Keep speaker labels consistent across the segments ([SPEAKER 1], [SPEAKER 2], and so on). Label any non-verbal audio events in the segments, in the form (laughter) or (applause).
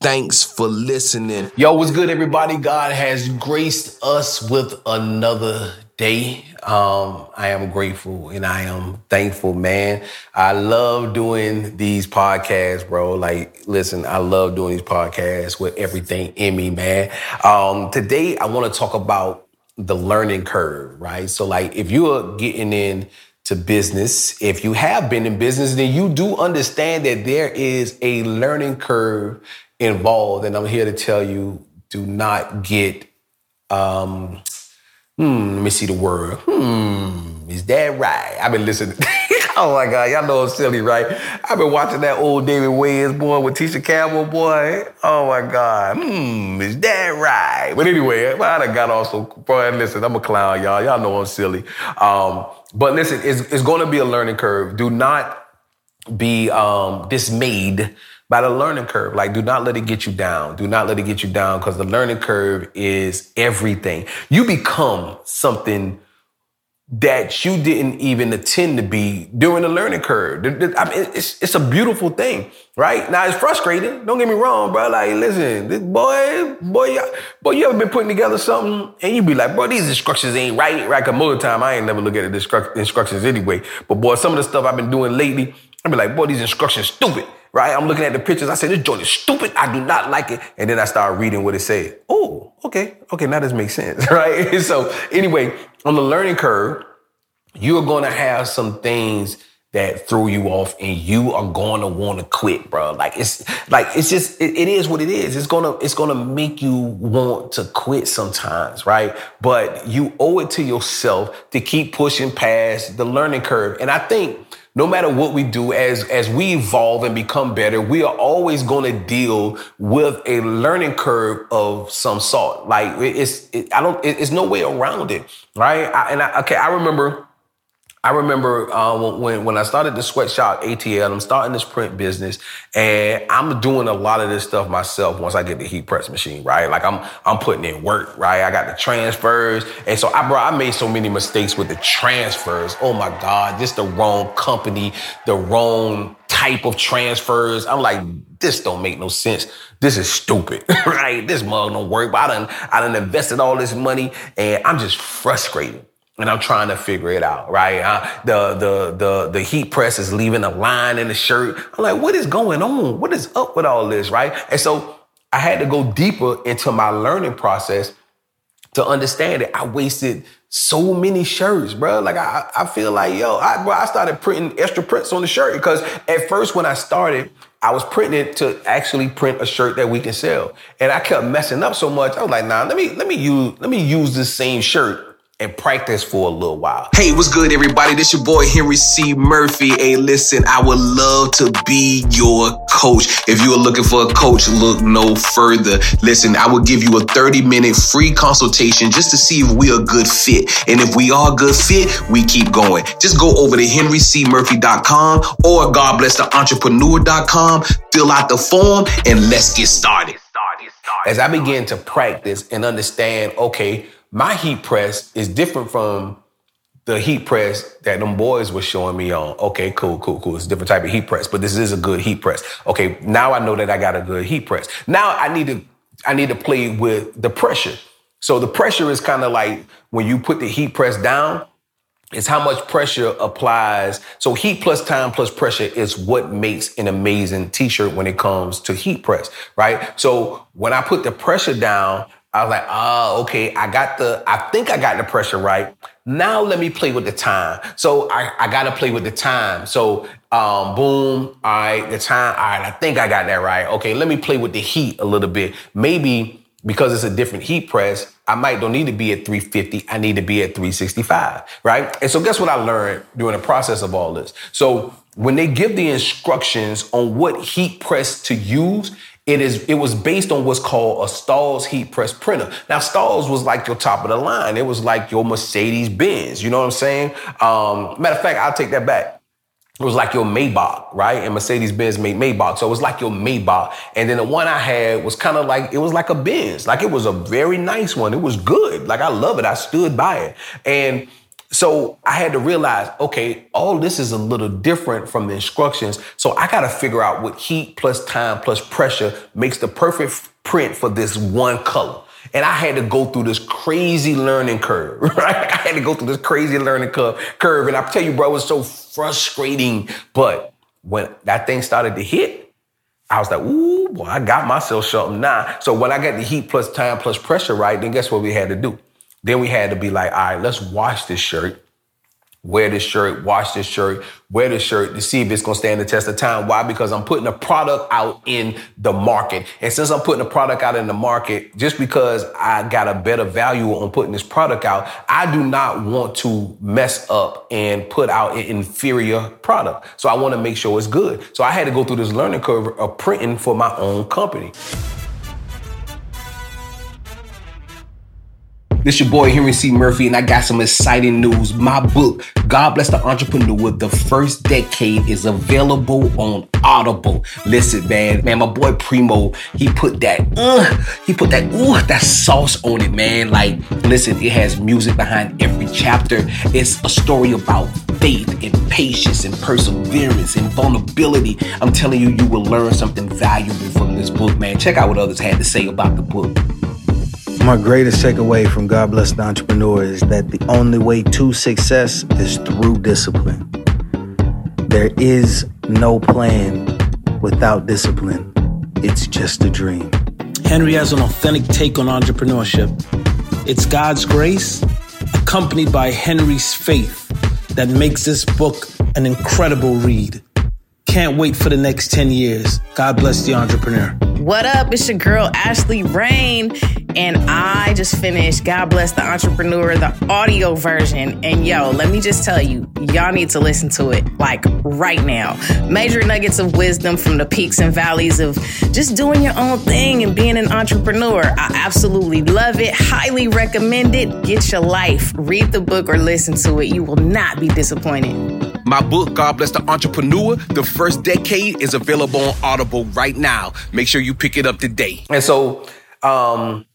[SPEAKER 1] Thanks for listening. Yo, what's good, everybody? God has graced us with another day. Um, I am grateful and I am thankful, man. I love doing these podcasts, bro. Like, listen, I love doing these podcasts with everything in me, man. Um, today, I want to talk about the learning curve, right? So, like, if you are getting in to business, if you have been in business, then you do understand that there is a learning curve involved. And I'm here to tell you do not get, um, hmm, let me see the word. Hmm, is that right? I've been listening. (laughs) oh my God, y'all know I'm silly, right? I've been watching that old Damon Wayans boy with Tisha Campbell, boy. Oh my God, hmm, is that right? But anyway, I done got also, boy, listen, I'm a clown, y'all. Y'all know I'm silly. Um, but listen, it's, it's going to be a learning curve. Do not be um, dismayed by the learning curve. Like, do not let it get you down. Do not let it get you down because the learning curve is everything. You become something that you didn't even intend to be during the learning curve. I mean, it's, it's a beautiful thing, right? Now it's frustrating. Don't get me wrong, bro. Like, listen, this boy, boy, boy, you ever been putting together something and you be like, bro, these instructions ain't right, right? Cause most of the time I ain't never look at the instructions anyway. But boy, some of the stuff I've been doing lately, I be like, boy, these instructions stupid right? I'm looking at the pictures. I said, this joint is stupid. I do not like it. And then I start reading what it said. Oh, okay. Okay, now this makes sense, (laughs) right? (laughs) so anyway, on the learning curve, you're going to have some things that throw you off and you are going to want to quit, bro. Like it's like it's just it, it is what it is. It's going to it's going to make you want to quit sometimes, right? But you owe it to yourself to keep pushing past the learning curve. And I think no matter what we do, as, as we evolve and become better, we are always going to deal with a learning curve of some sort. Like it's, it, I don't, it, it's no way around it, right? I, and I, okay, I remember I remember uh, when when I started the sweatshop ATL, I'm starting this print business, and I'm doing a lot of this stuff myself. Once I get the heat press machine, right? Like I'm I'm putting in work, right? I got the transfers, and so I bro, I made so many mistakes with the transfers. Oh my god, just the wrong company, the wrong type of transfers. I'm like, this don't make no sense. This is stupid, (laughs) right? This mug don't work. But I done I done invested all this money, and I'm just frustrated and I'm trying to figure it out, right? Uh, the the the the heat press is leaving a line in the shirt. I'm like, what is going on? What is up with all this, right? And so I had to go deeper into my learning process to understand it. I wasted so many shirts, bro. Like I, I feel like yo, I, bro, I started printing extra prints on the shirt because at first when I started, I was printing it to actually print a shirt that we can sell, and I kept messing up so much. I was like, nah, let me let me use let me use this same shirt and practice for a little while. Hey, what's good, everybody? This your boy Henry C. Murphy. Hey, listen, I would love to be your coach. If you are looking for a coach, look no further. Listen, I will give you a 30 minute free consultation just to see if we are a good fit. And if we are a good fit, we keep going. Just go over to henrycmurphy.com or godblessentrepreneur.com, fill out the form, and let's get started. As I begin to practice and understand, okay, my heat press is different from the heat press that them boys were showing me on. Okay, cool, cool, cool. It's a different type of heat press, but this is a good heat press. Okay, now I know that I got a good heat press. Now I need to I need to play with the pressure. So the pressure is kind of like when you put the heat press down, it's how much pressure applies. So heat plus time plus pressure is what makes an amazing t-shirt when it comes to heat press, right? So when I put the pressure down, I was like, oh, okay, I got the, I think I got the pressure right. Now let me play with the time. So I, I got to play with the time. So, um, boom, all right, the time, all right, I think I got that right. Okay, let me play with the heat a little bit. Maybe because it's a different heat press, I might don't need to be at 350. I need to be at 365, right? And so guess what I learned during the process of all this? So when they give the instructions on what heat press to use, it is it was based on what's called a Stahls heat press printer. Now Stahls was like your top of the line. It was like your Mercedes Benz. You know what I'm saying? Um, matter of fact, I'll take that back. It was like your Maybach, right? And Mercedes Benz made Maybach. So it was like your Maybach. And then the one I had was kind of like, it was like a Benz. Like it was a very nice one. It was good. Like I love it. I stood by it. And so I had to realize, okay, all this is a little different from the instructions. So I got to figure out what heat plus time plus pressure makes the perfect print for this one color. And I had to go through this crazy learning curve, (laughs) right? I had to go through this crazy learning curve. Curve, and I tell you, bro, it was so frustrating. But when that thing started to hit, I was like, ooh, boy, I got myself something now. So when I got the heat plus time plus pressure right, then guess what we had to do? Then we had to be like, all right, let's wash this shirt wear this shirt, wash this shirt, wear this shirt to see if it's gonna stand the test of time. Why? Because I'm putting a product out in the market. And since I'm putting a product out in the market, just because I got a better value on putting this product out, I do not want to mess up and put out an inferior product. So I wanna make sure it's good. So I had to go through this learning curve of printing for my own company. This your boy Henry C. Murphy, and I got some exciting news. My book, God Bless the Entrepreneur, The First Decade, is available on Audible. Listen, man, man, my boy Primo, he put that, uh, he put that, uh, that sauce on it, man. Like, listen, it has music behind every chapter. It's a story about faith and patience and perseverance and vulnerability. I'm telling you, you will learn something valuable from this book, man. Check out what others had to say about the book.
[SPEAKER 2] My greatest takeaway from God Bless the Entrepreneur is that the only way to success is through discipline. There is no plan without discipline. It's just a dream.
[SPEAKER 3] Henry has an authentic take on entrepreneurship. It's God's grace, accompanied by Henry's faith, that makes this book an incredible read. Can't wait for the next 10 years. God bless the entrepreneur.
[SPEAKER 4] What up? It's your girl, Ashley Rain, and I just finished God Bless the Entrepreneur, the audio version. And yo, let me just tell you, y'all need to listen to it like right now. Major nuggets of wisdom from the peaks and valleys of just doing your own thing and being an entrepreneur. I absolutely love it. Highly recommend it. Get your life. Read the book or listen to it. You will not be disappointed.
[SPEAKER 1] My book, God Bless the Entrepreneur, The First Decade, is available on Audible right now. Make sure you pick it up today. And so, um,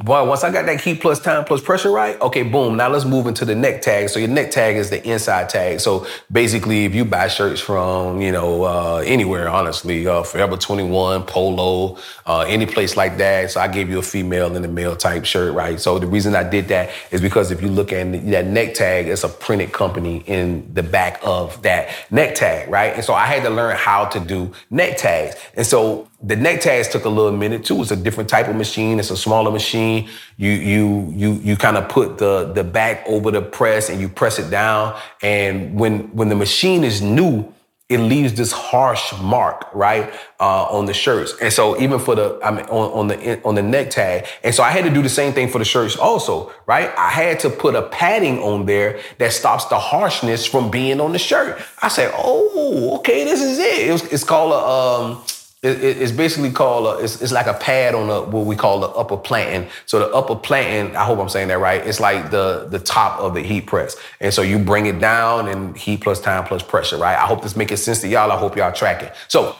[SPEAKER 1] Boy, once I got that heat plus time plus pressure right, okay, boom. Now let's move into the neck tag. So your neck tag is the inside tag. So basically, if you buy shirts from, you know, uh, anywhere, honestly, uh, Forever 21, Polo, uh, any place like that. So I gave you a female and a male type shirt, right? So the reason I did that is because if you look at that neck tag, it's a printed company in the back of that neck tag, right? And so I had to learn how to do neck tags. And so the neck tags took a little minute too. It's a different type of machine. It's a smaller machine. You you you you kind of put the the back over the press and you press it down. And when when the machine is new, it leaves this harsh mark right uh, on the shirts. And so even for the I mean on, on the on the neck tag. And so I had to do the same thing for the shirts also, right? I had to put a padding on there that stops the harshness from being on the shirt. I said, oh, okay, this is it. it was, it's called a um it, it, it's basically called a, it's, it's like a pad on the what we call the upper planting. So the upper planting, I hope I'm saying that right. It's like the the top of the heat press, and so you bring it down and heat plus time plus pressure, right? I hope this making sense to y'all. I hope y'all tracking. So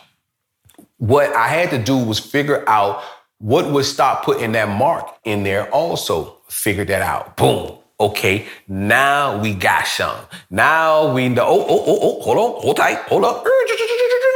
[SPEAKER 1] what I had to do was figure out what would stop putting that mark in there. Also figured that out. Boom. Okay, now we got some. Now we know. Oh, oh, oh, oh, hold on, hold tight, hold up,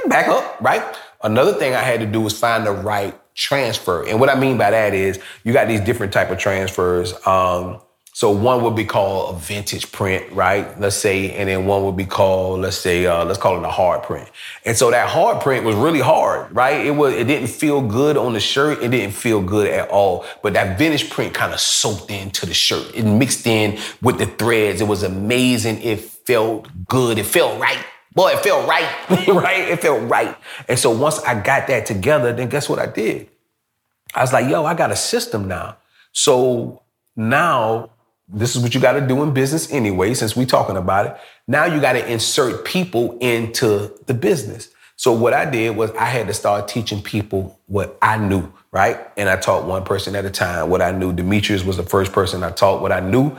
[SPEAKER 1] back up, right? Another thing I had to do was find the right transfer. And what I mean by that is you got these different type of transfers. Um, so one would be called a vintage print, right? Let's say, and then one would be called, let's say, uh, let's call it a hard print. And so that hard print was really hard, right? It was, it didn't feel good on the shirt. It didn't feel good at all. But that vintage print kind of soaked into the shirt. It mixed in with the threads. It was amazing. It felt good. It felt right. Boy, it felt right, (laughs) (laughs) right? It felt right. And so once I got that together, then guess what I did? I was like, yo, I got a system now. So now this is what you got to do in business anyway, since we're talking about it. Now you got to insert people into the business. So what I did was I had to start teaching people what I knew, right? And I taught one person at a time what I knew. Demetrius was the first person I taught what I knew.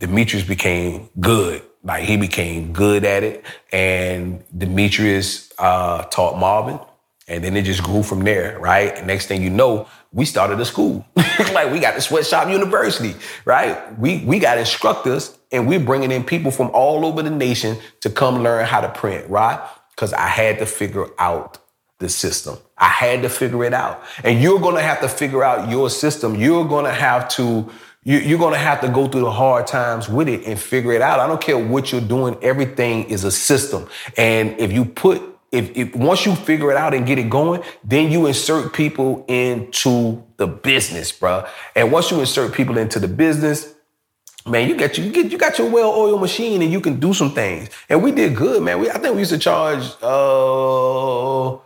[SPEAKER 1] Demetrius became good. Like he became good at it. And Demetrius uh, taught Marvin. And then it just grew from there, right? And next thing you know, we started a school. (laughs) like we got the Sweatshop University, right? We we got instructors and we're bringing in people from all over the nation to come learn how to print, right? Because I had to figure out the system. I had to figure it out. And you're gonna have to figure out your system. You're gonna have to you, are going to have to go through the hard times with it and figure it out. I don't care what you're doing. Everything is a system. And if you put, if, if once you figure it out and get it going, then you insert people into the business, bro. And once you insert people into the business, man, you got you, get you got your well-oiled machine and you can do some things. And we did good, man. We I think we used to charge uh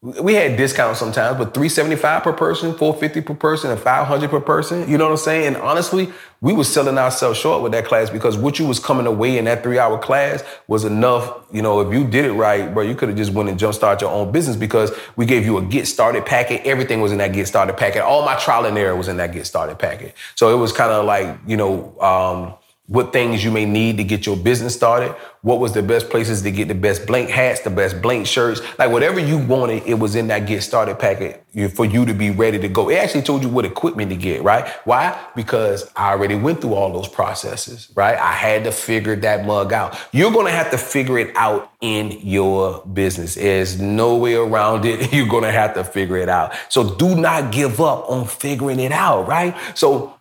[SPEAKER 1] we had discounts sometimes, but 375 per person, 450 per person, and 500 per person. You know what I'm saying? And honestly, we was selling ourselves short with that class because what you was coming away in that three hour class was enough. You know, if you did it right, bro, you could have just went and jumpstart your own business because we gave you a get started packet. Everything was in that get started packet. All my trial and error was in that get started packet. So it was kind of like, you know, um, what things you may need to get your business started, what was the best places to get the best blank hats, the best blank shirts, like whatever you wanted, it was in that get started packet for you to be ready to go. It actually told you what equipment to get, right? Why? Because I already went through all those processes, right? I had to figure that mug out. You're gonna have to figure it out in your business. There's no way around it. (laughs) You're gonna have to figure it out. So do not give up on figuring it out, right? So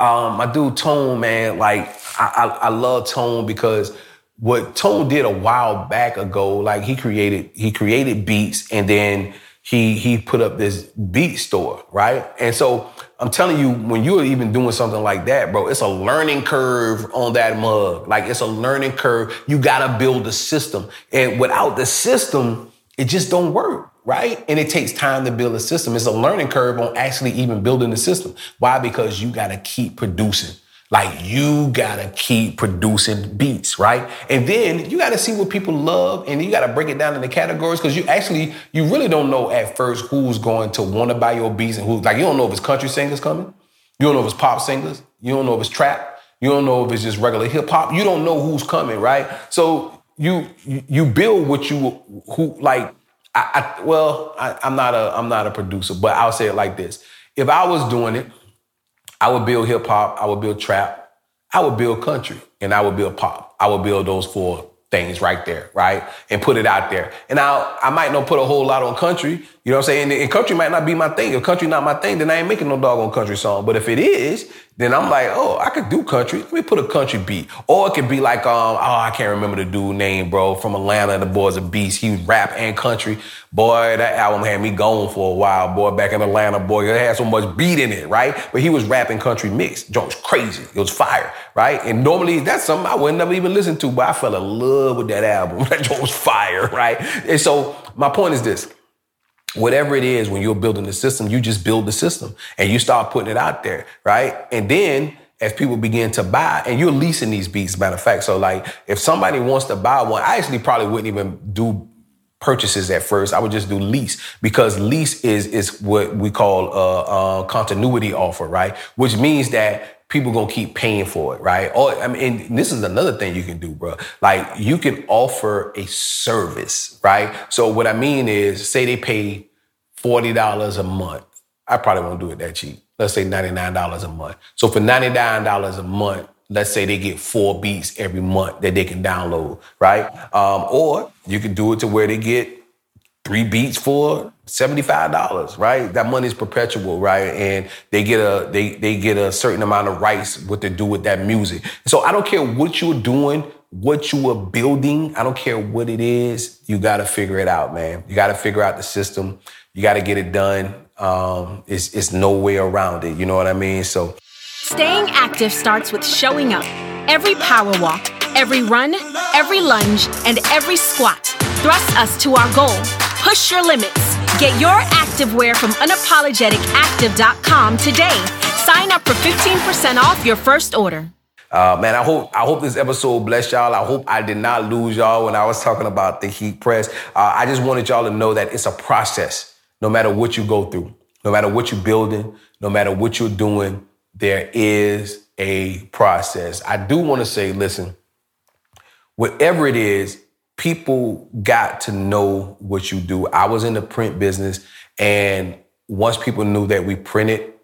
[SPEAKER 1] um, my dude Tone, man, like I, I, I love Tone because what Tone did a while back ago, like he created he created beats and then he he put up this beat store, right? And so I'm telling you, when you're even doing something like that, bro, it's a learning curve on that mug. Like it's a learning curve. You gotta build the system. And without the system, it just don't work right? And it takes time to build a system. It's a learning curve on actually even building the system. Why? Because you got to keep producing. Like you gotta keep producing beats, right? And then you gotta see what people love and you gotta break it down into categories because you actually, you really don't know at first who's going to wanna buy your beats and who, like you don't know if it's country singers coming. You don't know if it's pop singers. You don't know if it's trap. You don't know if it's just regular hip hop. You don't know who's coming, right? So you you build what you who like I, I well, I, I'm not a I'm not a producer, but I'll say it like this: if I was doing it, I would build hip hop, I would build trap, I would build country, and I would build pop. I would build those four things right there, right? And put it out there. And I I might not put a whole lot on country, you know what I'm saying? And, and country might not be my thing. If country not my thing, then I ain't making no doggone country song. But if it is, then I'm like, oh, I could do country. Let me put a country beat. Or it could be like, um, oh, I can't remember the dude name, bro, from Atlanta. The boy's a beast. He rap and country. Boy, that album had me going for a while, boy, back in Atlanta, boy. It had so much beat in it, right? But he was rapping country mix. Joe was crazy. It was fire, right? And normally that's something I would never even listen to, but I fell in love with that album. (laughs) that Joe was fire, right? And so my point is this whatever it is when you're building the system, you just build the system and you start putting it out there, right? And then as people begin to buy, and you're leasing these beats, matter of fact. So like if somebody wants to buy one, I actually probably wouldn't even do purchases at first. I would just do lease because lease is is what we call a, a continuity offer, right? Which means that people gonna keep paying for it, right? Or I mean, this is another thing you can do, bro. Like you can offer a service, right? So what I mean is, say they pay forty dollars a month. I probably won't do it that cheap. Let's say ninety nine dollars a month. So for ninety nine dollars a month, let's say they get four beats every month that they can download, right? Um, or you can do it to where they get three beats for $75, right? That money is perpetual, right? And they get a they they get a certain amount of rights what to do with that music. So I don't care what you're doing, what you are building, I don't care what it is, you gotta figure it out, man. You gotta figure out the system, you gotta get it done. Um, it's it's no way around it, you know what I mean? So
[SPEAKER 5] Staying active starts with showing up. Every power walk, every run, every lunge, and every squat thrusts us to our goal. Push your limits. Get your activewear from unapologeticactive.com today. Sign up for 15% off your first order.
[SPEAKER 1] Uh, man, I hope I hope this episode blessed y'all. I hope I did not lose y'all when I was talking about the heat press. Uh, I just wanted y'all to know that it's a process. No matter what you go through, no matter what you're building, no matter what you're doing, there is a process. I do want to say, listen, whatever it is, people got to know what you do. I was in the print business, and once people knew that we printed,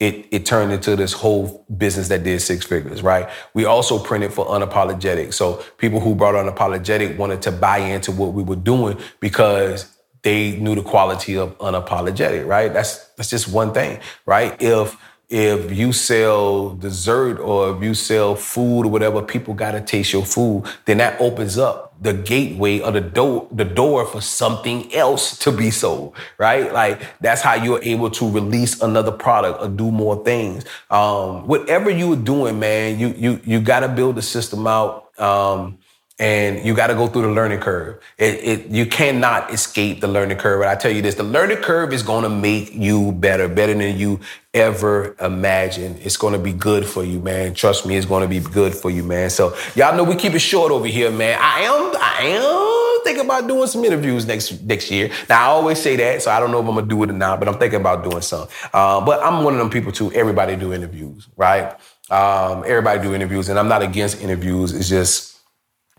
[SPEAKER 1] it, it turned into this whole business that did six figures, right? We also printed for unapologetic. So people who brought unapologetic wanted to buy into what we were doing because they knew the quality of unapologetic, right? That's that's just one thing, right? If if you sell dessert or if you sell food or whatever, people gotta taste your food, then that opens up the gateway or the door, the door for something else to be sold, right? Like that's how you're able to release another product or do more things. Um, whatever you are doing, man, you you you gotta build the system out. Um, and you got to go through the learning curve. It, it, you cannot escape the learning curve. And I tell you this, the learning curve is going to make you better, better than you ever imagined. It's going to be good for you, man. Trust me, it's going to be good for you, man. So y'all know we keep it short over here, man. I am, I am thinking about doing some interviews next next year. Now I always say that, so I don't know if I'm gonna do it or not, but I'm thinking about doing some. Uh, but I'm one of them people too. Everybody do interviews, right? Um, everybody do interviews, and I'm not against interviews. It's just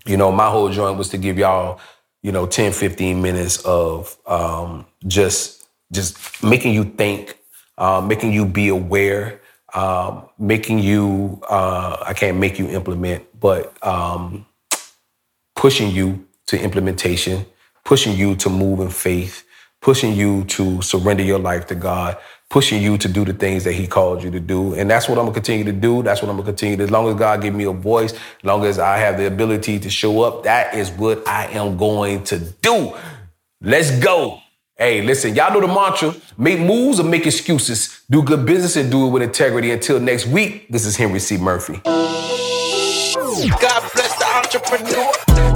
[SPEAKER 1] you know, my whole joint was to give y'all, you know, 10, 15 minutes of um, just just making you think, uh, making you be aware, um, making you, uh, I can't make you implement, but um, pushing you to implementation, pushing you to move in faith, pushing you to surrender your life to God, pushing you to do the things that he called you to do. And that's what I'm gonna continue to do. That's what I'm gonna continue to, as long as God give me a voice, as long as I have the ability to show up, that is what I am going to do. Let's go. Hey, listen, y'all know the mantra make moves or make excuses. Do good business and do it with integrity. Until next week, this is Henry C. Murphy.
[SPEAKER 6] God bless the entrepreneur.